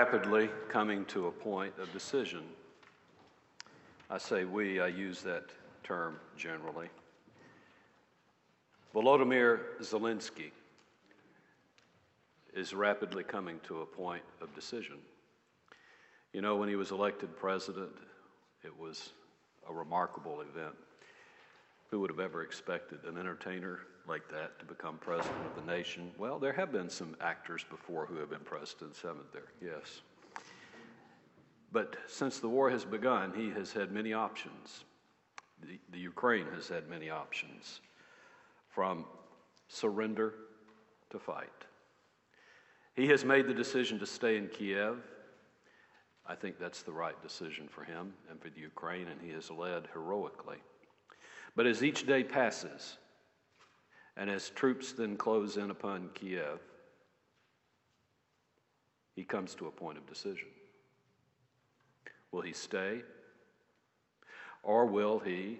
Rapidly coming to a point of decision. I say we, I use that term generally. Volodymyr Zelensky is rapidly coming to a point of decision. You know, when he was elected president, it was a remarkable event. Who would have ever expected an entertainer like that to become president of the nation? Well, there have been some actors before who have been presidents, haven't there? Yes. But since the war has begun, he has had many options. The, the Ukraine has had many options from surrender to fight. He has made the decision to stay in Kiev. I think that's the right decision for him and for the Ukraine, and he has led heroically. But as each day passes, and as troops then close in upon Kiev, he comes to a point of decision. Will he stay? Or will he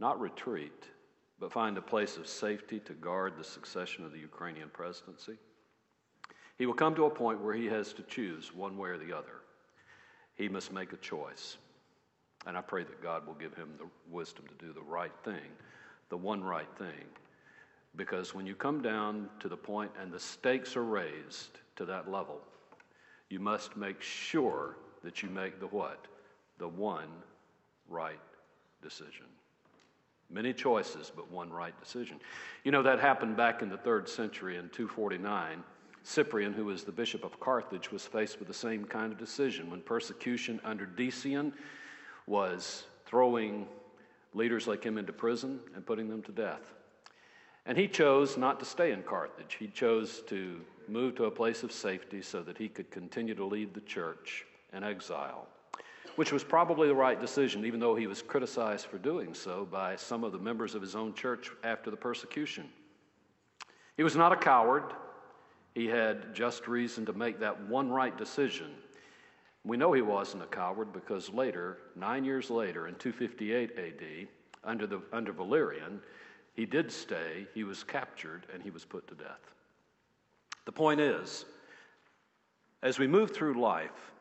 not retreat, but find a place of safety to guard the succession of the Ukrainian presidency? He will come to a point where he has to choose one way or the other. He must make a choice. And I pray that God will give him the wisdom to do the right thing, the one right thing. Because when you come down to the point and the stakes are raised to that level, you must make sure that you make the what? The one right decision. Many choices, but one right decision. You know, that happened back in the third century in 249. Cyprian, who was the bishop of Carthage, was faced with the same kind of decision when persecution under Decian was throwing leaders like him into prison and putting them to death. And he chose not to stay in Carthage. He chose to move to a place of safety so that he could continue to lead the church in exile, which was probably the right decision, even though he was criticized for doing so by some of the members of his own church after the persecution. He was not a coward. He had just reason to make that one right decision. We know he wasn't a coward because later, nine years later, in 258 AD, under, the, under Valerian, he did stay, he was captured, and he was put to death. The point is, as we move through life,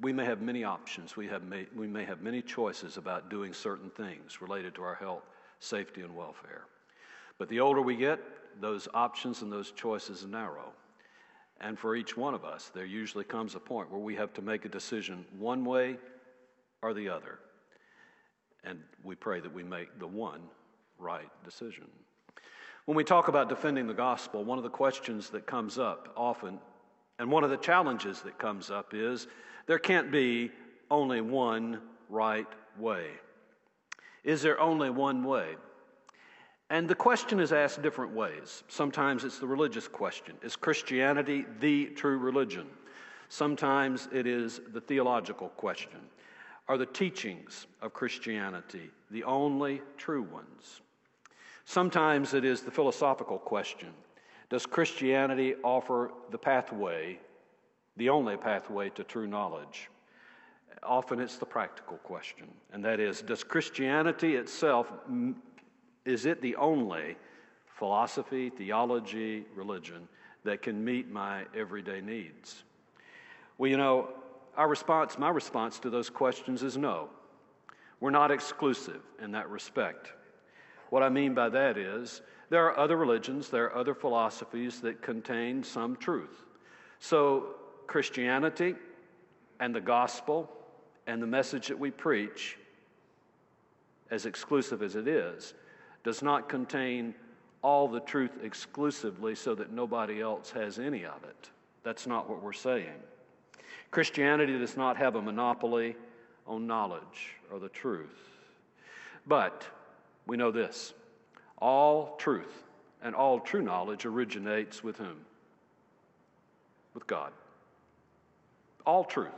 we may have many options. We, have may, we may have many choices about doing certain things related to our health, safety, and welfare. But the older we get, those options and those choices narrow. And for each one of us, there usually comes a point where we have to make a decision one way or the other. And we pray that we make the one right decision. When we talk about defending the gospel, one of the questions that comes up often, and one of the challenges that comes up is there can't be only one right way. Is there only one way? And the question is asked different ways. Sometimes it's the religious question Is Christianity the true religion? Sometimes it is the theological question Are the teachings of Christianity the only true ones? Sometimes it is the philosophical question Does Christianity offer the pathway, the only pathway to true knowledge? Often it's the practical question, and that is Does Christianity itself, is it the only philosophy, theology, religion that can meet my everyday needs? Well, you know, our response, my response to those questions is no. We're not exclusive in that respect. What I mean by that is there are other religions, there are other philosophies that contain some truth. So, Christianity and the gospel and the message that we preach, as exclusive as it is, does not contain all the truth exclusively so that nobody else has any of it. That's not what we're saying. Christianity does not have a monopoly on knowledge or the truth. But we know this all truth and all true knowledge originates with whom? With God. All truth,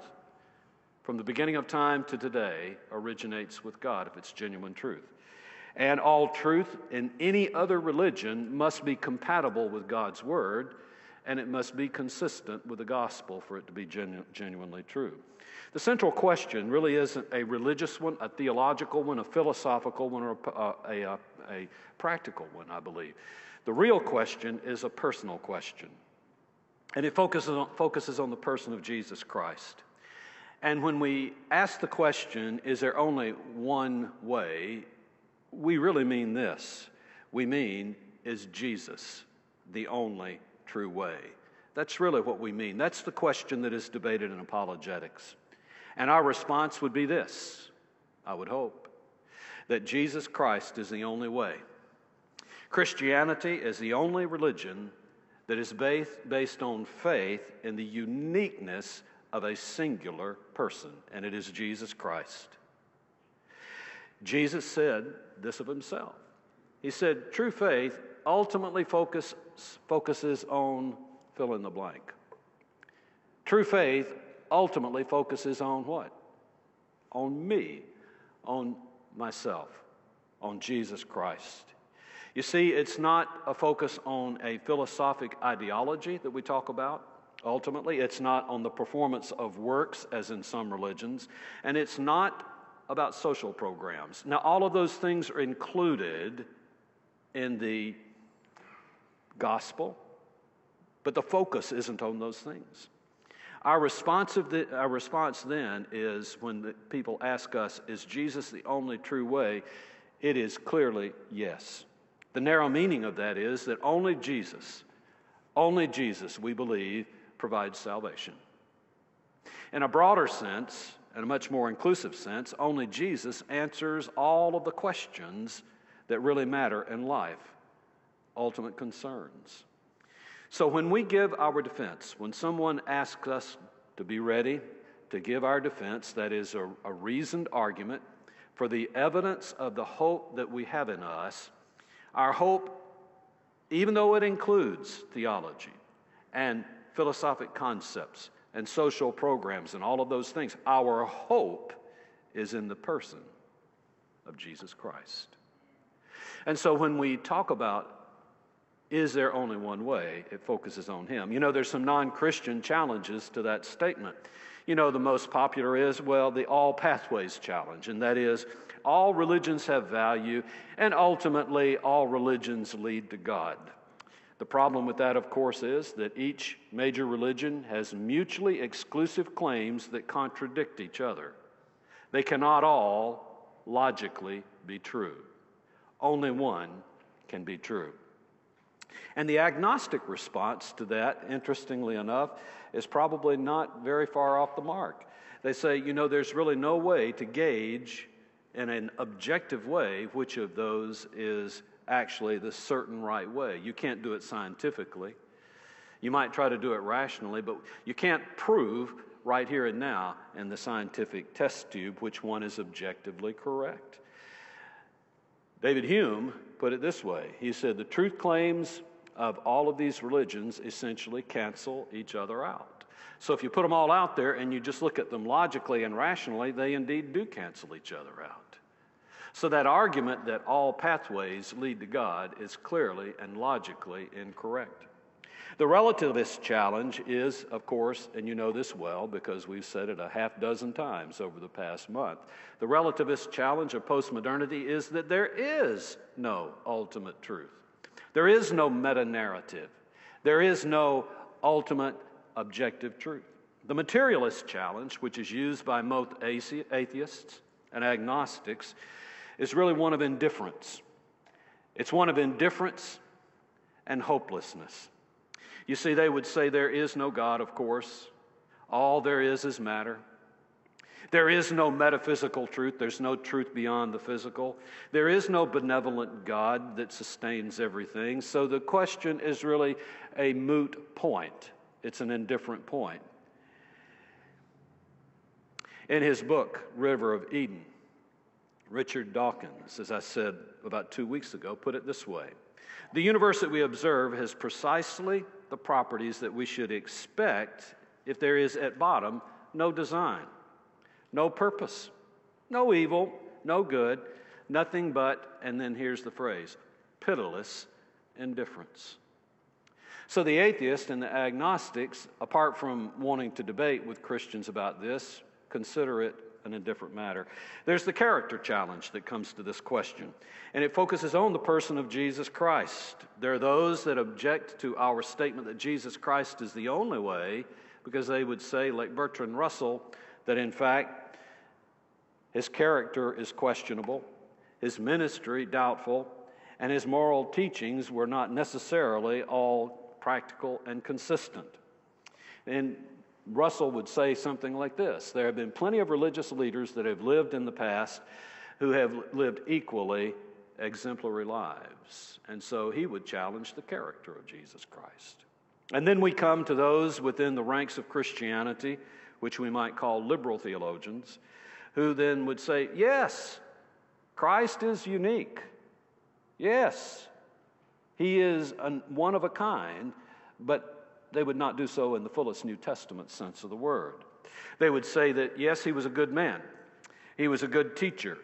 from the beginning of time to today, originates with God if it's genuine truth. And all truth in any other religion must be compatible with God's Word, and it must be consistent with the gospel for it to be genu- genuinely true. The central question really isn't a religious one, a theological one, a philosophical one, or a, uh, a, a, a practical one, I believe. The real question is a personal question. And it focuses on, focuses on the person of Jesus Christ. And when we ask the question, is there only one way? We really mean this. We mean, is Jesus the only true way? That's really what we mean. That's the question that is debated in apologetics. And our response would be this I would hope that Jesus Christ is the only way. Christianity is the only religion that is based, based on faith in the uniqueness of a singular person, and it is Jesus Christ. Jesus said this of himself. He said, True faith ultimately focus, focuses on fill in the blank. True faith ultimately focuses on what? On me, on myself, on Jesus Christ. You see, it's not a focus on a philosophic ideology that we talk about. Ultimately, it's not on the performance of works, as in some religions, and it's not about social programs. Now, all of those things are included in the gospel, but the focus isn't on those things. Our response, the, our response then is when the people ask us, Is Jesus the only true way? It is clearly yes. The narrow meaning of that is that only Jesus, only Jesus, we believe, provides salvation. In a broader sense, in a much more inclusive sense, only Jesus answers all of the questions that really matter in life, ultimate concerns. So when we give our defense, when someone asks us to be ready to give our defense, that is a, a reasoned argument for the evidence of the hope that we have in us, our hope, even though it includes theology and philosophic concepts and social programs and all of those things, our hope is in the person of Jesus Christ. And so when we talk about is there only one way, it focuses on Him. You know, there's some non Christian challenges to that statement. You know, the most popular is, well, the all pathways challenge, and that is, all religions have value, and ultimately, all religions lead to God. The problem with that, of course, is that each major religion has mutually exclusive claims that contradict each other. They cannot all logically be true. Only one can be true. And the agnostic response to that, interestingly enough, is probably not very far off the mark. They say, you know, there's really no way to gauge in an objective way which of those is actually the certain right way. You can't do it scientifically. You might try to do it rationally, but you can't prove right here and now in the scientific test tube which one is objectively correct. David Hume put it this way he said, The truth claims of all of these religions essentially cancel each other out. So if you put them all out there and you just look at them logically and rationally, they indeed do cancel each other out. So that argument that all pathways lead to God is clearly and logically incorrect. The relativist challenge is, of course, and you know this well because we've said it a half dozen times over the past month. The relativist challenge of postmodernity is that there is no ultimate truth. There is no meta narrative. There is no ultimate objective truth. The materialist challenge, which is used by most atheists and agnostics, is really one of indifference. It's one of indifference and hopelessness. You see, they would say there is no God, of course. All there is is matter. There is no metaphysical truth. There's no truth beyond the physical. There is no benevolent God that sustains everything. So the question is really a moot point. It's an indifferent point. In his book, River of Eden, Richard Dawkins, as I said about two weeks ago, put it this way The universe that we observe has precisely the properties that we should expect if there is at bottom no design, no purpose, no evil, no good, nothing but, and then here's the phrase, pitiless indifference. So the atheists and the agnostics, apart from wanting to debate with Christians about this, consider it an indifferent matter. There's the character challenge that comes to this question, and it focuses on the person of Jesus Christ. There are those that object to our statement that Jesus Christ is the only way because they would say, like Bertrand Russell, that in fact his character is questionable, his ministry doubtful, and his moral teachings were not necessarily all practical, and consistent. And Russell would say something like this There have been plenty of religious leaders that have lived in the past who have lived equally exemplary lives. And so he would challenge the character of Jesus Christ. And then we come to those within the ranks of Christianity, which we might call liberal theologians, who then would say, Yes, Christ is unique. Yes, he is an, one of a kind, but they would not do so in the fullest New Testament sense of the word. They would say that, yes, he was a good man, he was a good teacher,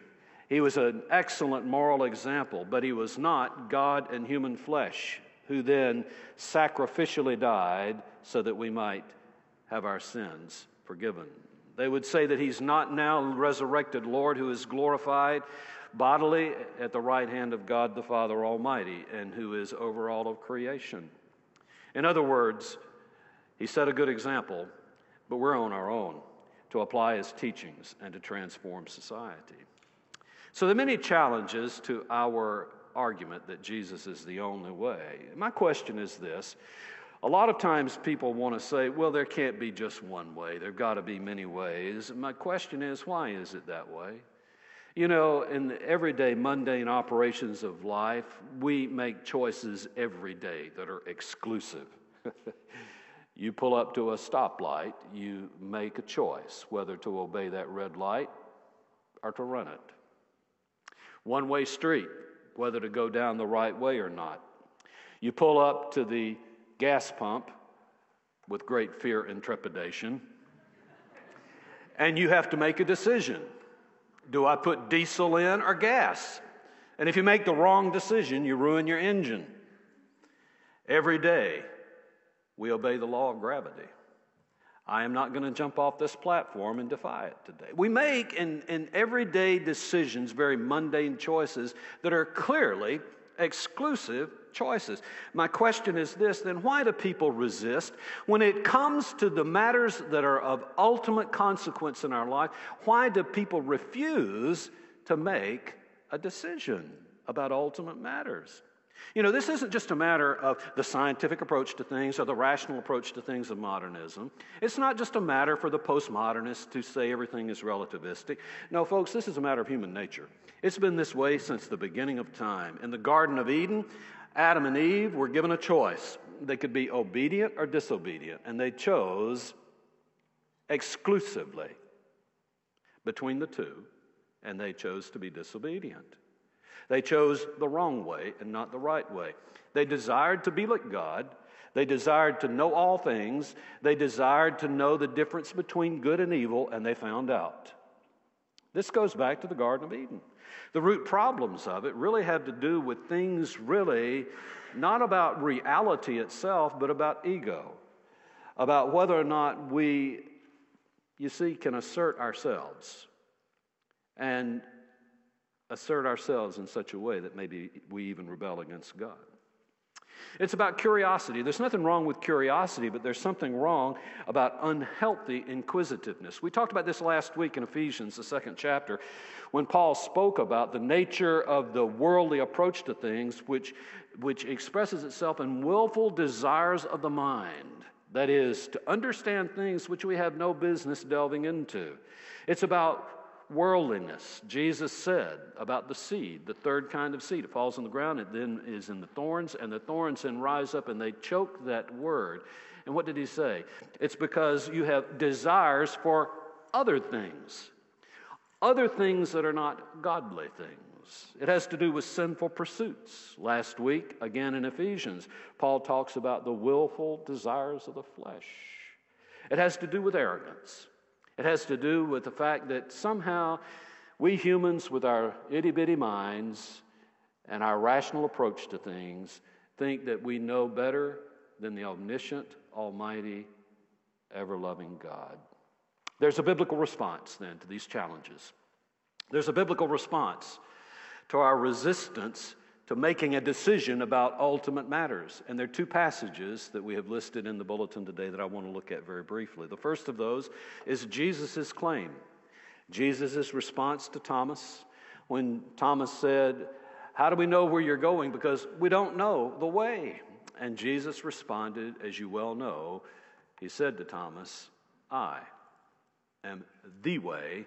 he was an excellent moral example, but he was not God in human flesh, who then sacrificially died so that we might have our sins forgiven. They would say that he's not now resurrected Lord who is glorified, bodily at the right hand of God the Father Almighty and who is over all of creation. In other words, he set a good example, but we're on our own to apply his teachings and to transform society. So, there are many challenges to our argument that Jesus is the only way. My question is this a lot of times people want to say, well, there can't be just one way, there have got to be many ways. My question is, why is it that way? You know, in the everyday mundane operations of life, we make choices every day that are exclusive. you pull up to a stoplight, you make a choice whether to obey that red light or to run it. One way street, whether to go down the right way or not. You pull up to the gas pump with great fear and trepidation, and you have to make a decision. Do I put diesel in or gas? And if you make the wrong decision, you ruin your engine. Every day, we obey the law of gravity. I am not going to jump off this platform and defy it today. We make in, in everyday decisions very mundane choices that are clearly exclusive choices. My question is this then why do people resist? When it comes to the matters that are of ultimate consequence in our life, why do people refuse to make a decision about ultimate matters? You know, this isn't just a matter of the scientific approach to things or the rational approach to things of modernism. It's not just a matter for the postmodernists to say everything is relativistic. No, folks, this is a matter of human nature. It's been this way since the beginning of time. In the Garden of Eden, Adam and Eve were given a choice. They could be obedient or disobedient, and they chose exclusively between the two, and they chose to be disobedient. They chose the wrong way and not the right way. They desired to be like God. They desired to know all things. They desired to know the difference between good and evil, and they found out. This goes back to the Garden of Eden. The root problems of it really have to do with things really not about reality itself, but about ego, about whether or not we, you see, can assert ourselves and assert ourselves in such a way that maybe we even rebel against God. It's about curiosity. There's nothing wrong with curiosity, but there's something wrong about unhealthy inquisitiveness. We talked about this last week in Ephesians, the second chapter, when Paul spoke about the nature of the worldly approach to things, which, which expresses itself in willful desires of the mind. That is, to understand things which we have no business delving into. It's about worldliness. Jesus said about the seed, the third kind of seed. It falls on the ground, it then is in the thorns, and the thorns then rise up and they choke that word. And what did he say? It's because you have desires for other things, other things that are not godly things. It has to do with sinful pursuits. Last week, again in Ephesians, Paul talks about the willful desires of the flesh. It has to do with arrogance. It has to do with the fact that somehow we humans, with our itty bitty minds and our rational approach to things, think that we know better than the omniscient, almighty, ever loving God. There's a biblical response then to these challenges. There's a biblical response to our resistance to making a decision about ultimate matters. And there are two passages that we have listed in the bulletin today that I want to look at very briefly. The first of those is Jesus' claim, Jesus' response to Thomas when Thomas said, How do we know where you're going? Because we don't know the way. And Jesus responded, as you well know, he said to Thomas, I am the way,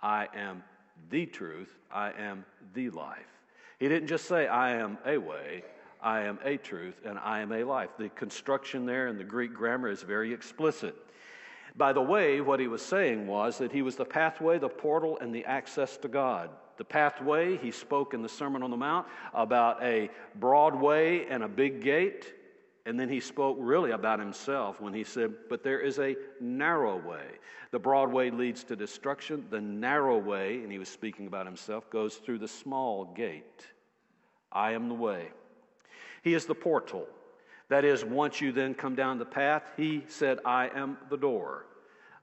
I am the truth, I am the life. He didn't just say, I am a way, I am a truth, and I am a life. The construction there in the Greek grammar is very explicit. By the way, what he was saying was that he was the pathway, the portal, and the access to God. The pathway, he spoke in the Sermon on the Mount about a broad way and a big gate. And then he spoke really about himself when he said, But there is a narrow way. The broad way leads to destruction. The narrow way, and he was speaking about himself, goes through the small gate. I am the way. He is the portal. That is, once you then come down the path, he said, I am the door.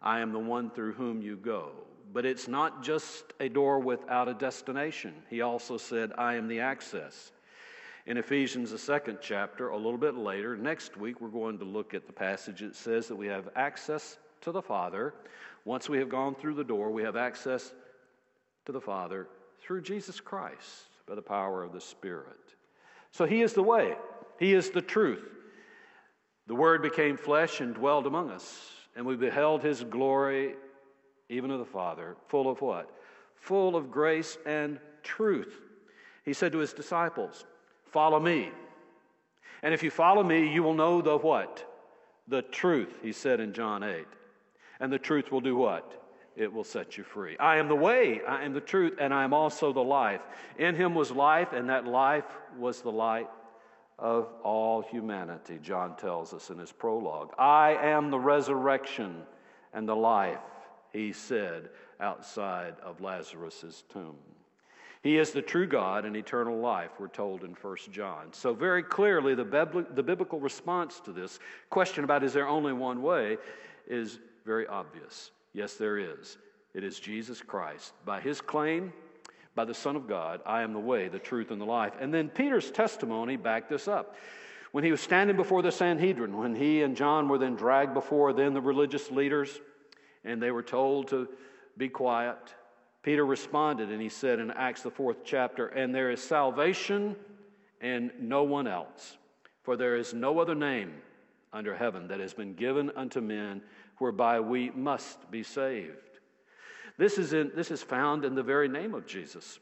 I am the one through whom you go. But it's not just a door without a destination. He also said, I am the access in Ephesians, the second chapter, a little bit later. Next week, we're going to look at the passage that says that we have access to the Father. Once we have gone through the door, we have access to the Father through Jesus Christ by the power of the Spirit. So He is the way, He is the truth. The Word became flesh and dwelled among us, and we beheld His glory, even of the Father, full of what? Full of grace and truth. He said to His disciples, Follow me. And if you follow me, you will know the what? The truth, he said in John 8. And the truth will do what? It will set you free. I am the way, I am the truth, and I am also the life. In him was life, and that life was the light of all humanity, John tells us in his prologue. I am the resurrection and the life, he said outside of Lazarus' tomb. He is the true God and eternal life, we're told in 1 John. So, very clearly, the, the biblical response to this question about is there only one way is very obvious. Yes, there is. It is Jesus Christ. By his claim, by the Son of God, I am the way, the truth, and the life. And then Peter's testimony backed this up. When he was standing before the Sanhedrin, when he and John were then dragged before then the religious leaders, and they were told to be quiet, Peter responded and he said in Acts, the fourth chapter, And there is salvation and no one else, for there is no other name under heaven that has been given unto men whereby we must be saved. This is, in, this is found in the very name of Jesus.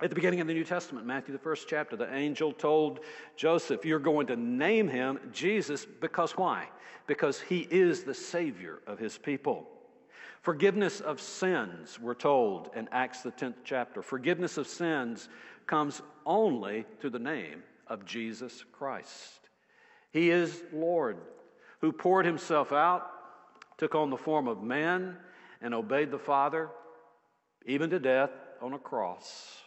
At the beginning of the New Testament, Matthew, the first chapter, the angel told Joseph, You're going to name him Jesus because why? Because he is the Savior of his people. Forgiveness of sins, we're told in Acts, the 10th chapter. Forgiveness of sins comes only through the name of Jesus Christ. He is Lord who poured himself out, took on the form of man, and obeyed the Father, even to death on a cross.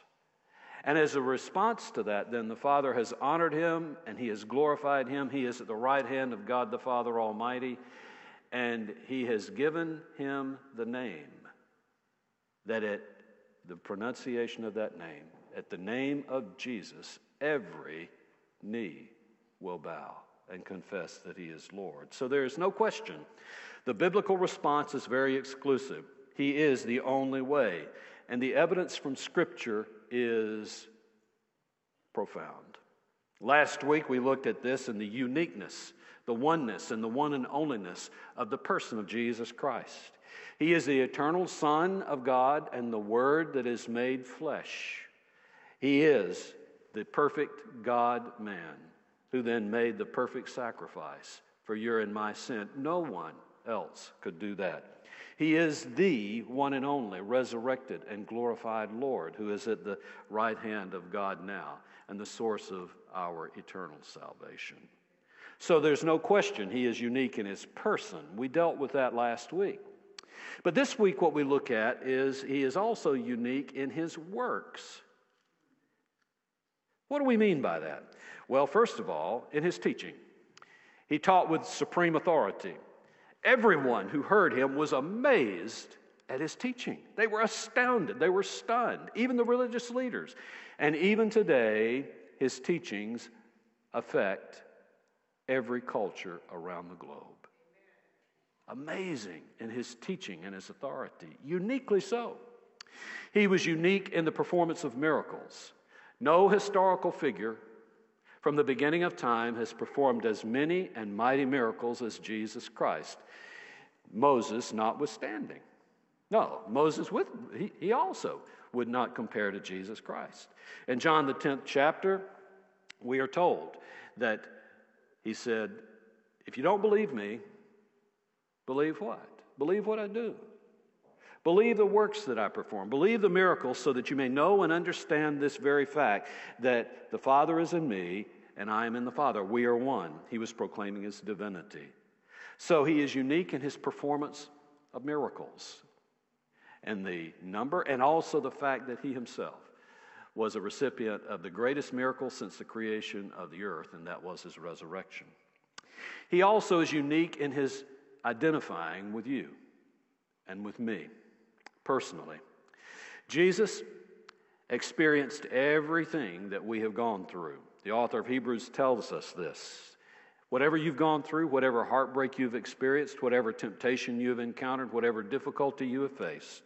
And as a response to that, then the Father has honored him and he has glorified him. He is at the right hand of God the Father Almighty and he has given him the name that at the pronunciation of that name, at the name of Jesus, every knee will bow and confess that he is Lord. So there is no question. The biblical response is very exclusive. He is the only way. And the evidence from Scripture is profound. Last week we looked at this and the uniqueness the oneness and the one and onlyness of the person of Jesus Christ. He is the eternal Son of God and the Word that is made flesh. He is the perfect God man who then made the perfect sacrifice for your and my sin. No one else could do that. He is the one and only resurrected and glorified Lord who is at the right hand of God now and the source of our eternal salvation. So there's no question he is unique in his person. We dealt with that last week. But this week, what we look at is he is also unique in his works. What do we mean by that? Well, first of all, in his teaching. He taught with supreme authority. Everyone who heard him was amazed at his teaching. They were astounded, they were stunned, even the religious leaders. And even today, his teachings affect every culture around the globe. Amazing in his teaching and his authority, uniquely so. He was unique in the performance of miracles. No historical figure from the beginning of time has performed as many and mighty miracles as Jesus Christ, Moses notwithstanding. No, Moses with he, he also would not compare to Jesus Christ. In John the 10th chapter, we are told that he said, If you don't believe me, believe what? Believe what I do. Believe the works that I perform. Believe the miracles so that you may know and understand this very fact that the Father is in me and I am in the Father. We are one. He was proclaiming his divinity. So he is unique in his performance of miracles and the number, and also the fact that he himself was a recipient of the greatest miracle since the creation of the earth, and that was his resurrection. He also is unique in his identifying with you and with me personally. Jesus experienced everything that we have gone through. The author of Hebrews tells us this. Whatever you've gone through, whatever heartbreak you've experienced, whatever temptation you've encountered, whatever difficulty you have faced,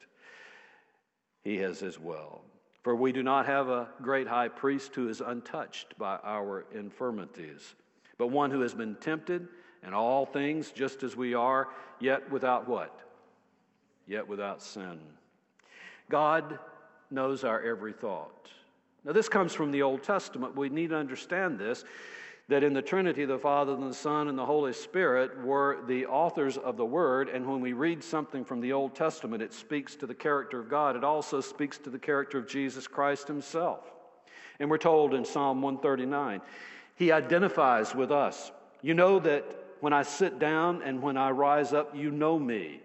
he has as well. For we do not have a great high priest who is untouched by our infirmities, but one who has been tempted in all things just as we are, yet without what? Yet without sin. God knows our every thought. Now, this comes from the Old Testament. We need to understand this that in the Trinity, the Father and the Son and the Holy Spirit were the authors of the Word. And when we read something from the Old Testament, it speaks to the character of God. It also speaks to the character of Jesus Christ Himself. And we're told in Psalm 139, He identifies with us. You know that when I sit down and when I rise up, you know me.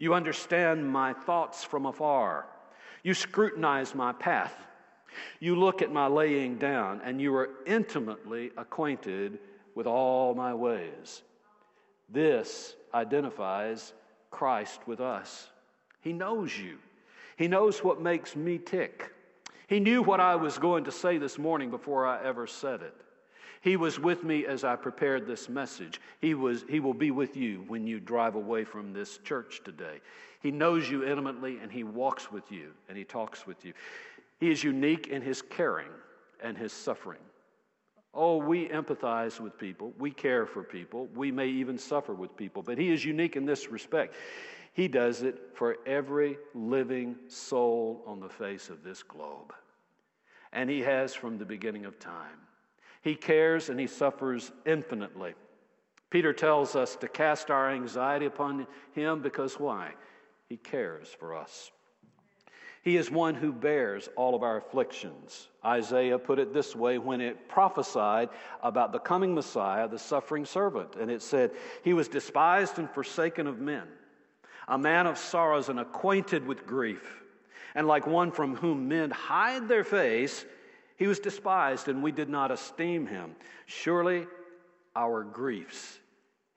You understand my thoughts from afar. You scrutinize my path. You look at my laying down, and you are intimately acquainted with all my ways. This identifies Christ with us. He knows you, He knows what makes me tick. He knew what I was going to say this morning before I ever said it. He was with me as I prepared this message. He, was, he will be with you when you drive away from this church today. He knows you intimately and He walks with you and He talks with you. He is unique in His caring and His suffering. Oh, we empathize with people, we care for people, we may even suffer with people, but He is unique in this respect. He does it for every living soul on the face of this globe. And He has from the beginning of time. He cares and he suffers infinitely. Peter tells us to cast our anxiety upon him because why? He cares for us. He is one who bears all of our afflictions. Isaiah put it this way when it prophesied about the coming Messiah, the suffering servant. And it said, He was despised and forsaken of men, a man of sorrows and acquainted with grief. And like one from whom men hide their face, he was despised, and we did not esteem him. Surely our griefs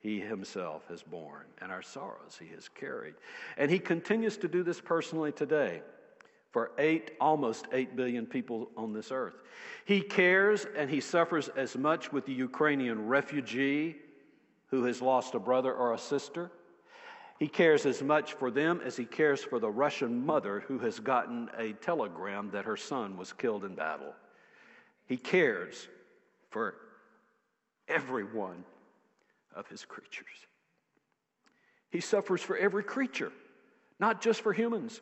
he himself has borne, and our sorrows he has carried. And he continues to do this personally today for eight, almost eight billion people on this earth. He cares and he suffers as much with the Ukrainian refugee who has lost a brother or a sister. He cares as much for them as he cares for the Russian mother who has gotten a telegram that her son was killed in battle. He cares for every one of his creatures. He suffers for every creature, not just for humans.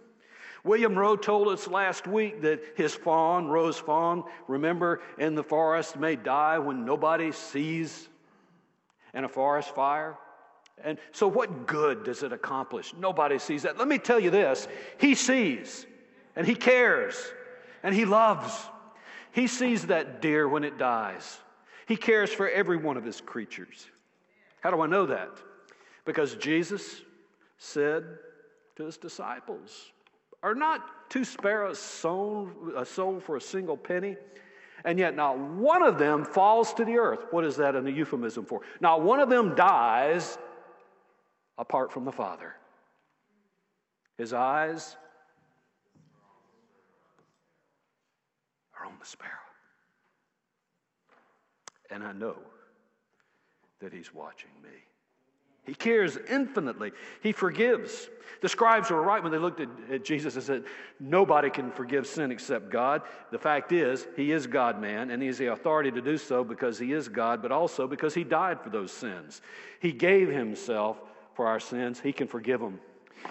William Rowe told us last week that his fawn, Rowe's fawn, remember in the forest may die when nobody sees in a forest fire. And so, what good does it accomplish? Nobody sees that. Let me tell you this He sees, and He cares, and He loves. He sees that deer when it dies. He cares for every one of his creatures. How do I know that? Because Jesus said to his disciples, Are not two sparrows sown uh, a soul for a single penny? And yet, not one of them falls to the earth. What is that in a euphemism for? Not one of them dies apart from the Father. His eyes the sparrow. And I know that He's watching me. He cares infinitely. He forgives. The scribes were right when they looked at, at, Jesus and said, Nobody can forgive sin except God. The fact is, He is God man, and He has the authority to do so because He is God, but also because He died for those sins. He gave Himself for our sins. He can forgive them.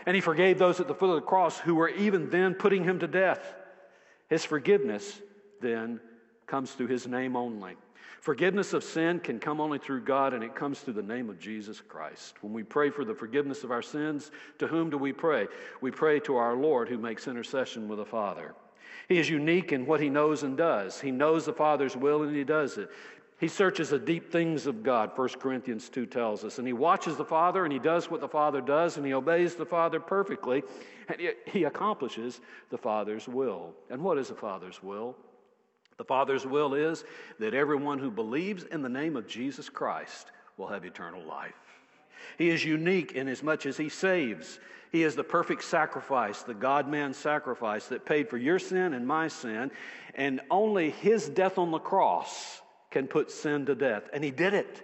And He forgave those at the foot of the cross who were even then putting Him to death. His forgiveness then comes through His name only. Forgiveness of sin can come only through God, and it comes through the name of Jesus Christ. When we pray for the forgiveness of our sins, to whom do we pray? We pray to our Lord who makes intercession with the Father. He is unique in what he knows and does. He knows the Father's will and he does it. He searches the deep things of God, 1 Corinthians 2 tells us. And he watches the Father and he does what the Father does and he obeys the Father perfectly and he, he accomplishes the Father's will. And what is the Father's will? The Father's will is that everyone who believes in the name of Jesus Christ will have eternal life. He is unique in as much as he saves. He is the perfect sacrifice, the God man sacrifice that paid for your sin and my sin, and only his death on the cross can put sin to death. And he did it.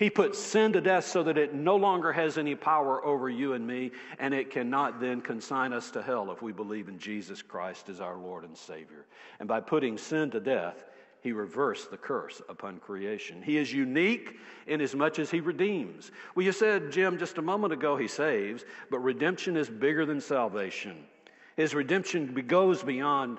He put sin to death so that it no longer has any power over you and me, and it cannot then consign us to hell if we believe in Jesus Christ as our Lord and Savior. And by putting sin to death, he reversed the curse upon creation. He is unique in as much as he redeems. Well, you said, Jim, just a moment ago, he saves, but redemption is bigger than salvation. His redemption goes beyond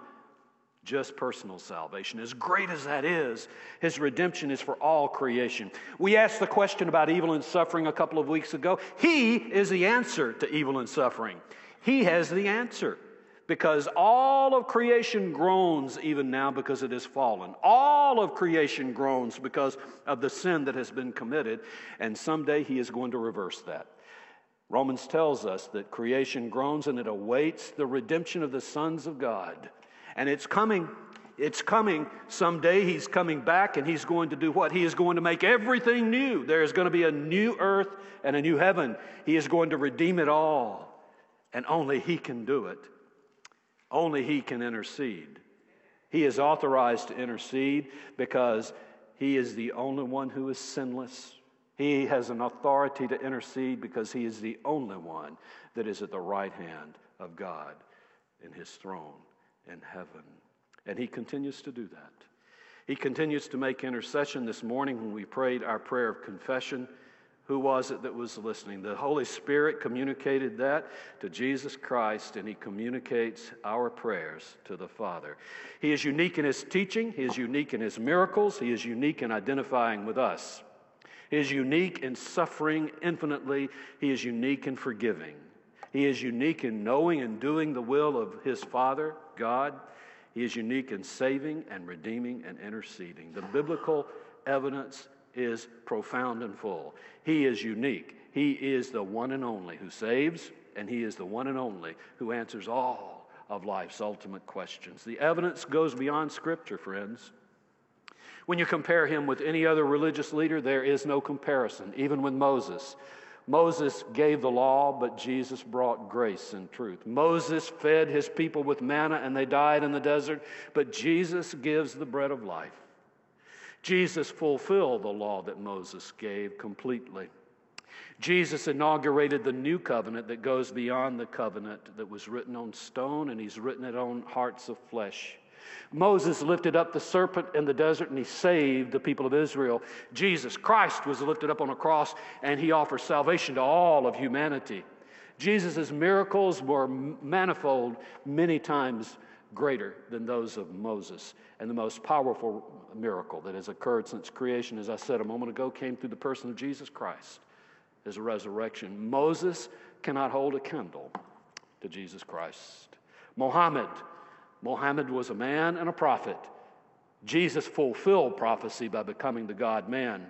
just personal salvation. As great as that is, his redemption is for all creation. We asked the question about evil and suffering a couple of weeks ago. He is the answer to evil and suffering. He has the answer because all of creation groans even now because it has fallen. All of creation groans because of the sin that has been committed, and someday he is going to reverse that. Romans tells us that creation groans and it awaits the redemption of the sons of God. And it's coming. It's coming. Someday he's coming back and he's going to do what? He is going to make everything new. There is going to be a new earth and a new heaven. He is going to redeem it all. And only he can do it. Only he can intercede. He is authorized to intercede because he is the only one who is sinless. He has an authority to intercede because he is the only one that is at the right hand of God in his throne in heaven. And he continues to do that. He continues to make intercession. This morning, when we prayed our prayer of confession, who was it that was listening? The Holy Spirit communicated that to Jesus Christ, and He communicates our prayers to the Father. He is unique in His teaching, He is unique in His miracles, He is unique in identifying with us. He is unique in suffering infinitely, He is unique in forgiving. He is unique in knowing and doing the will of His Father, God. He is unique in saving and redeeming and interceding. The biblical evidence is profound and full. He is unique. He is the one and only who saves, and He is the one and only who answers all of life's ultimate questions. The evidence goes beyond Scripture, friends. When you compare him with any other religious leader, there is no comparison, even with Moses. Moses gave the law, but Jesus brought grace and truth. Moses fed his people with manna and they died in the desert, but Jesus gives the bread of life. Jesus fulfilled the law that Moses gave completely. Jesus inaugurated the new covenant that goes beyond the covenant that was written on stone, and he's written it on hearts of flesh. Moses lifted up the serpent in the desert and he saved the people of Israel. Jesus Christ was lifted up on a cross and he offers salvation to all of humanity. Jesus' miracles were manifold, many times greater than those of Moses. And the most powerful miracle that has occurred since creation, as I said a moment ago, came through the person of Jesus Christ, his resurrection. Moses cannot hold a candle to Jesus Christ. Mohammed Mohammed was a man and a prophet. Jesus fulfilled prophecy by becoming the God man.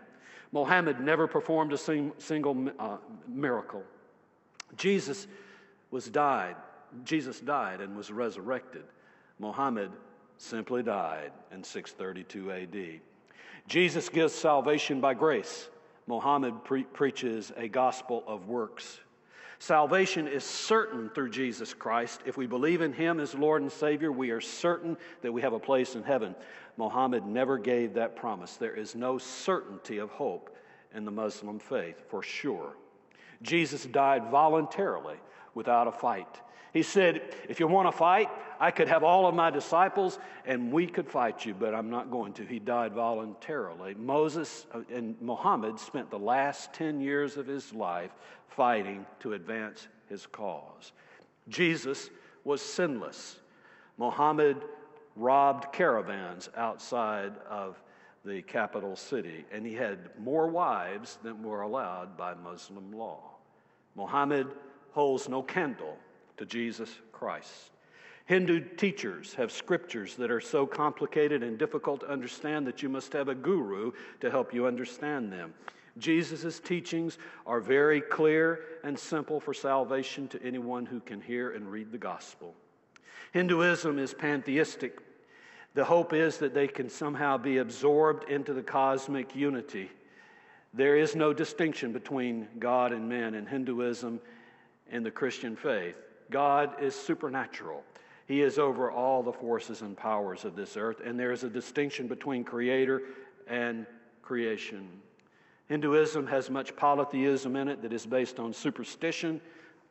Mohammed never performed a sing, single uh, miracle. Jesus was died. Jesus died and was resurrected. Mohammed simply died in 632 AD. Jesus gives salvation by grace. Mohammed pre- preaches a gospel of works. Salvation is certain through Jesus Christ. If we believe in Him as Lord and Savior, we are certain that we have a place in heaven. Muhammad never gave that promise. There is no certainty of hope in the Muslim faith, for sure. Jesus died voluntarily without a fight. He said, If you want to fight, I could have all of my disciples and we could fight you, but I'm not going to. He died voluntarily. Moses uh, and Muhammad spent the last 10 years of his life fighting to advance his cause. Jesus was sinless. Muhammad robbed caravans outside of the capital city, and he had more wives than were allowed by Muslim law. Muhammad holds no candle to Jesus Christ. Hindu teachers have scriptures that are so complicated and difficult to understand that you must have a guru to help you understand them. Jesus' teachings are very clear and simple for salvation to anyone who can hear and read the gospel. Hinduism is pantheistic. The hope is that they can somehow be absorbed into the cosmic unity. There is no distinction between God and men in Hinduism and the Christian faith. God is supernatural. He is over all the forces and powers of this earth, and there is a distinction between creator and creation. Hinduism has much polytheism in it that is based on superstition,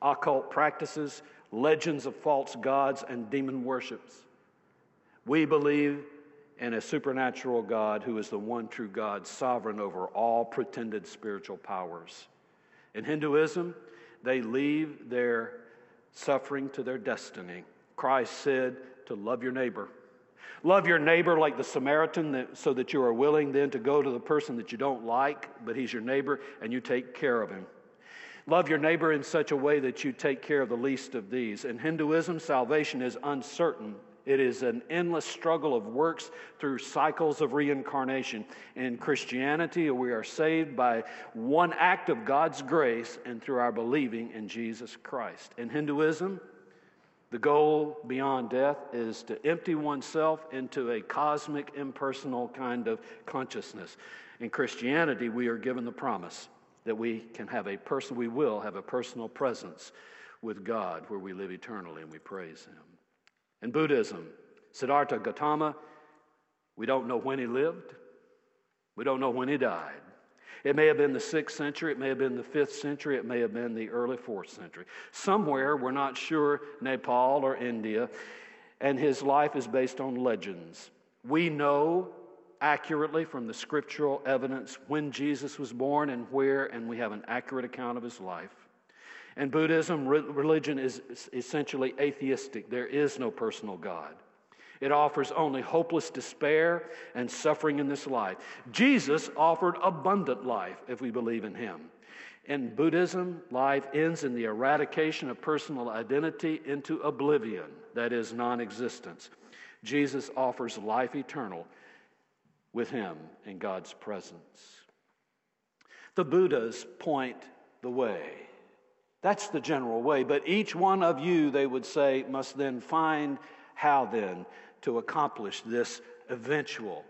occult practices, legends of false gods, and demon worships. We believe in a supernatural God who is the one true God, sovereign over all pretended spiritual powers. In Hinduism, they leave their suffering to their destiny. Christ said to love your neighbor. Love your neighbor like the Samaritan that, so that you are willing then to go to the person that you don't like, but he's your neighbor, and you take care of him. Love your neighbor in such a way that you take care of the least of these. In Hinduism, salvation is uncertain it is an endless struggle of works through cycles of reincarnation. In Christianity, we are saved by one act of God's grace and through our believing in Jesus Christ. In Hinduism, the goal beyond death is to empty oneself into a cosmic, impersonal kind of consciousness. In Christianity, we are given the promise that we can have a person, we will have a personal presence with God where we live eternally and we praise Him. In Buddhism, Siddhartha Gautama, we don't know when he lived, we don't know when he died. It may have been the sixth century, it may have been the fifth century, it may have been the early fourth century. Somewhere, we're not sure, Nepal or India, and his life is based on legends. We know accurately from the scriptural evidence when Jesus was born and where, and we have an accurate account of his life. In Buddhism, religion is essentially atheistic. There is no personal God. It offers only hopeless despair and suffering in this life. Jesus offered abundant life if we believe in him. In Buddhism, life ends in the eradication of personal identity into oblivion, that is, non existence. Jesus offers life eternal with him in God's presence. The Buddhas point the way. That's the general way. But each one of you, they would say, must then find how then to accomplish this eventual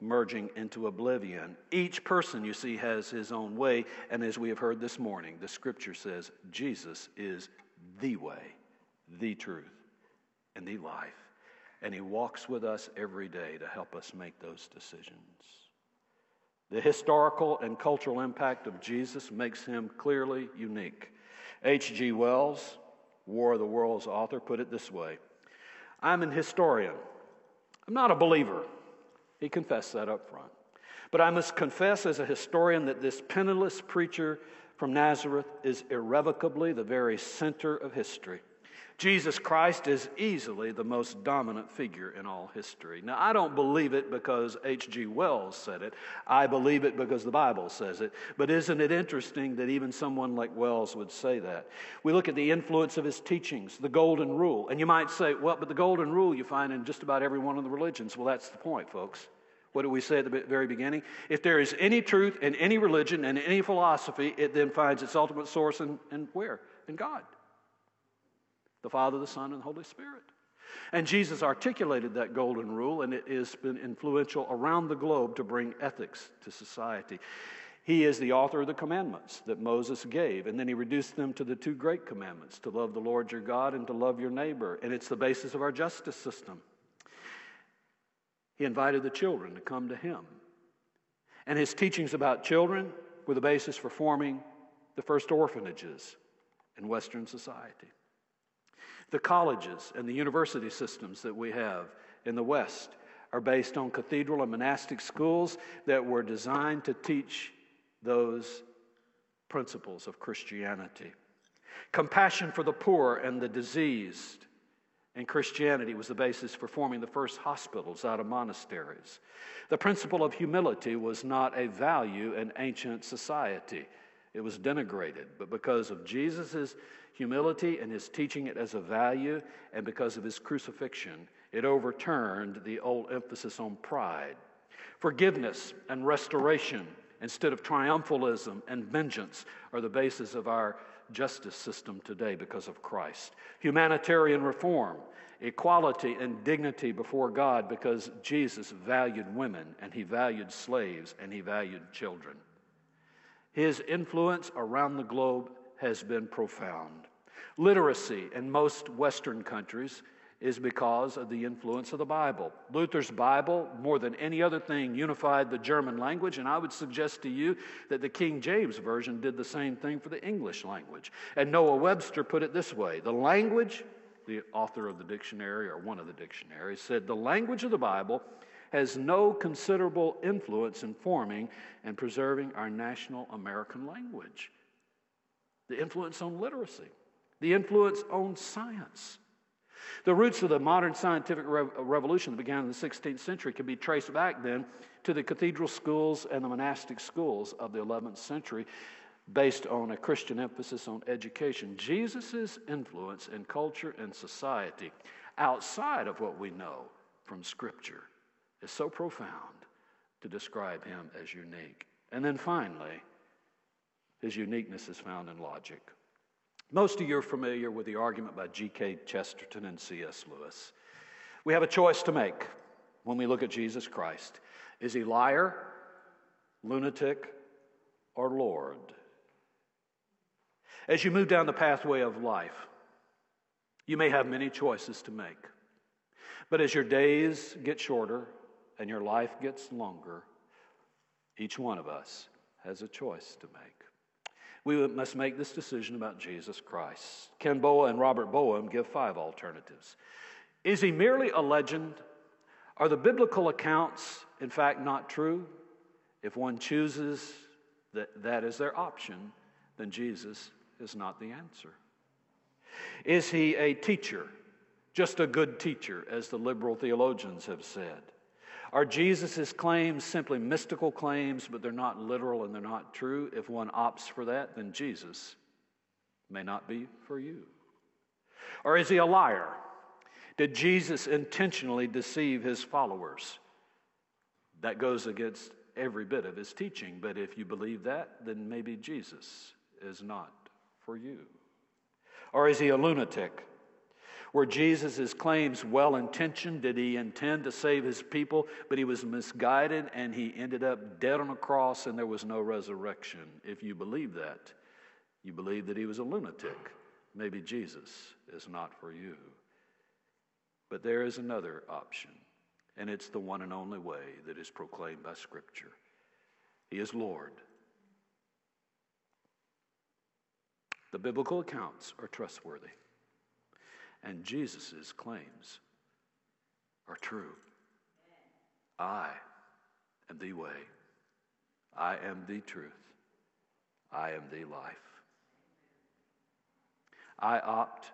merging into oblivion. Each person, you see, has his own way. And as we have heard this morning, the scripture says Jesus is the way, the truth, and the life. And he walks with us every day to help us make those decisions. The historical and cultural impact of Jesus makes him clearly unique. H.G. Wells, War of the Worlds author, put it this way I'm an historian. I'm not a believer. He confessed that up front. But I must confess as a historian that this penniless preacher from Nazareth is irrevocably the very center of history. Jesus Christ is easily the most dominant figure in all history. Now, I don't believe it because H.G. Wells said it. I believe it because the Bible says it. But isn't it interesting that even someone like Wells would say that? We look at the influence of his teachings, the Golden Rule. And you might say, well, but the Golden Rule you find in just about every one of the religions. Well, that's the point, folks. What did we say at the very beginning? If there is any truth in any religion and any philosophy, it then finds its ultimate source in, in where? and God the Father, the Son, and the Holy Spirit. And Jesus articulated that golden rule, and it has been influential around the globe to bring ethics to society. He is the author of the commandments that Moses gave, and then he reduced them to the two great commandments to love the Lord your God and to love your neighbor. And it's the basis of our justice system. He invited the children to come to him. And his teachings about children were the basis for forming the first orphanages in Western society. The colleges and the university systems that we have in the West are based on cathedral and monastic schools that were designed to teach those principles of Christianity. Compassion for the poor and the diseased and Christianity was the basis for forming the first hospitals out of monasteries. The principle of humility was not a value in ancient society. It was denigrated, but because of Jesus' humility and his teaching it as a value, and because of his crucifixion, it overturned the old emphasis on pride. Forgiveness and restoration instead of triumphalism and vengeance are the basis of our justice system today because of Christ. Humanitarian reform, equality and dignity before God because Jesus valued women and he valued slaves and he valued children. His influence around the globe has been profound. Literacy in most Western countries is because of the influence of the Bible. Luther's Bible, more than any other thing, unified the German language, and I would suggest to you that the King James Version did the same thing for the English language. And Noah Webster put it this way the language, the author of the dictionary or one of the dictionaries, said the language of the Bible has no considerable influence in forming and preserving our national American language. The influence on literacy, the influence on science. The roots of the modern scientific revolution that began in the 16th century can be traced back then to the cathedral schools and the monastic schools of the 11th century, based on a Christian emphasis on education. Jesus' influence in culture and society outside of what we know from Scripture is so profound to describe him as unique. And then finally, his uniqueness is found in logic. Most of you are familiar with the argument by G.K. Chesterton and C.S. Lewis. We have a choice to make when we look at Jesus Christ. Is he liar, lunatic, or Lord? As you move down the pathway of life, you may have many choices to make. But as your days get shorter and your life gets longer, each one of us has a choice to make. We must make this decision about Jesus Christ. Ken Boa and Robert Bowman give five alternatives. Is he merely a legend? Are the biblical accounts, in fact, not true? If one chooses that that is their option, then Jesus is not the answer. Is he a teacher? Just a good teacher, as the liberal theologians have said? Are Jesus' claims simply mystical claims, but they're not literal and they're not true? If one opts for that, then Jesus may not be for you. Or is he a liar? Did Jesus intentionally deceive his followers? That goes against every bit of his teaching, but if you believe that, then maybe Jesus is not for you. Or is he a lunatic? Were Jesus' claims well intentioned? Did he intend to save his people? But he was misguided and he ended up dead on a cross and there was no resurrection. If you believe that, you believe that he was a lunatic. Maybe Jesus is not for you. But there is another option, and it's the one and only way that is proclaimed by Scripture. He is Lord. The biblical accounts are trustworthy and Jesus' claims are true. I am the way, I am the truth, I am the life. I opt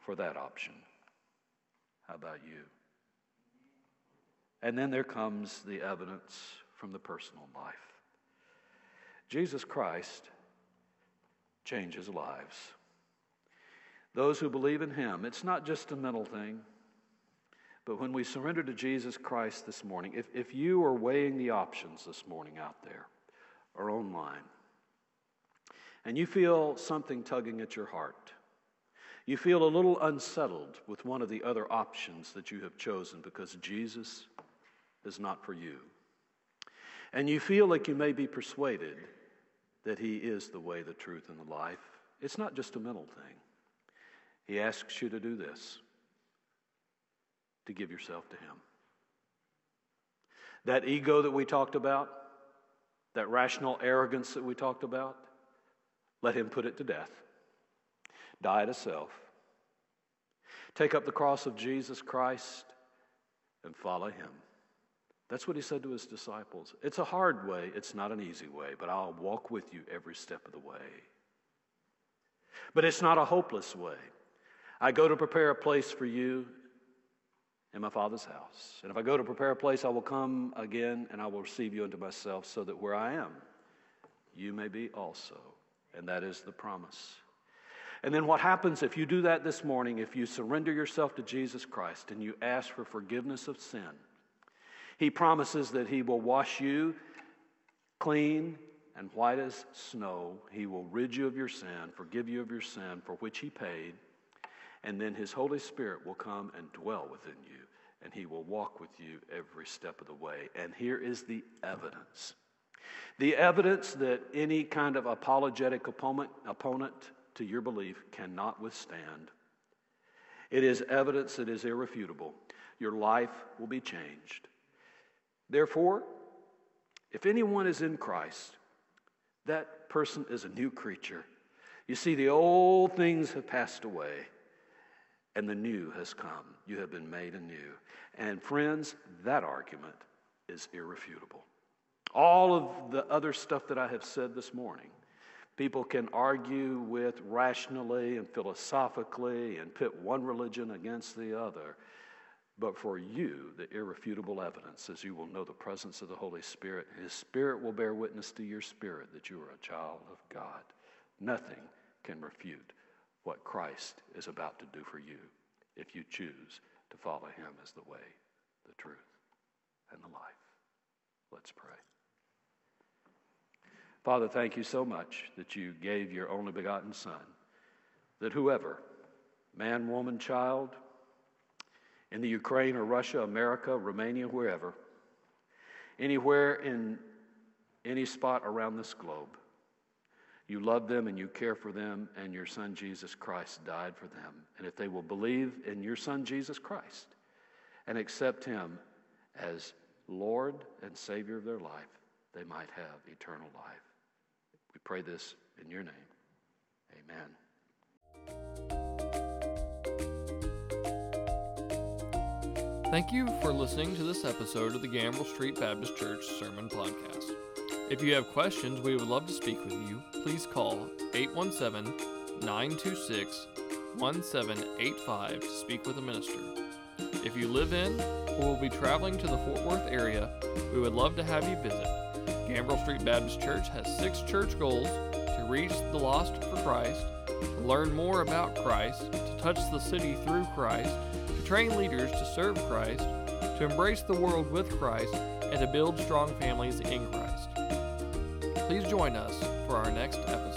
for that option. How about you? And then there comes the evidence from the personal life. Jesus Christ changes lives. Those who believe in Him, it's not just a mental thing, but when we surrender to Jesus Christ this morning, if, if you are weighing the options this morning out there or online, and you feel something tugging at your heart, you feel a little unsettled with one of the other options that you have chosen because Jesus is not for you, and you feel like you may be persuaded that He is the way, the truth, and the life, it's not just a mental thing. He asks you to do this to give yourself to Him. That ego that we talked about, that rational arrogance that we talked about, let Him put it to death. Die to self. Take up the cross of Jesus Christ and follow Him. That's what He said to His disciples. It's a hard way, it's not an easy way, but I'll walk with you every step of the way. But it's not a hopeless way. I go to prepare a place for you in my Father's house. And if I go to prepare a place, I will come again and I will receive you unto myself, so that where I am, you may be also. And that is the promise. And then what happens if you do that this morning, if you surrender yourself to Jesus Christ and you ask for forgiveness of sin? He promises that He will wash you clean and white as snow. He will rid you of your sin, forgive you of your sin for which He paid, and then His Holy Spirit will come and dwell within you, and He will walk with you every step of the way. And here is the evidence the evidence that any kind of apologetic opponent, opponent to your belief cannot withstand. It is evidence that is irrefutable. Your life will be changed. Therefore, if anyone is in Christ, that person is a new creature. You see, the old things have passed away and the new has come. You have been made anew. And friends, that argument is irrefutable. All of the other stuff that I have said this morning, people can argue with rationally and philosophically and pit one religion against the other. But for you, the irrefutable evidence is you will know the presence of the Holy Spirit. His Spirit will bear witness to your spirit that you are a child of God. Nothing can refute what Christ is about to do for you if you choose to follow Him as the way, the truth, and the life. Let's pray. Father, thank you so much that you gave your only begotten Son, that whoever, man, woman, child, in the Ukraine or Russia, America, Romania, wherever, anywhere in any spot around this globe, you love them and you care for them, and your Son Jesus Christ died for them. And if they will believe in your Son Jesus Christ and accept Him as Lord and Savior of their life, they might have eternal life. We pray this in your name. Amen. Thank you for listening to this episode of the Gambrell Street Baptist Church Sermon Podcast. If you have questions, we would love to speak with you. Please call 817 926 1785 to speak with a minister. If you live in or will be traveling to the Fort Worth area, we would love to have you visit. Gambrell Street Baptist Church has six church goals to reach the lost for Christ, to learn more about Christ, to touch the city through Christ, to train leaders to serve Christ, to embrace the world with Christ, and to build strong families in Christ. Please join us for our next episode.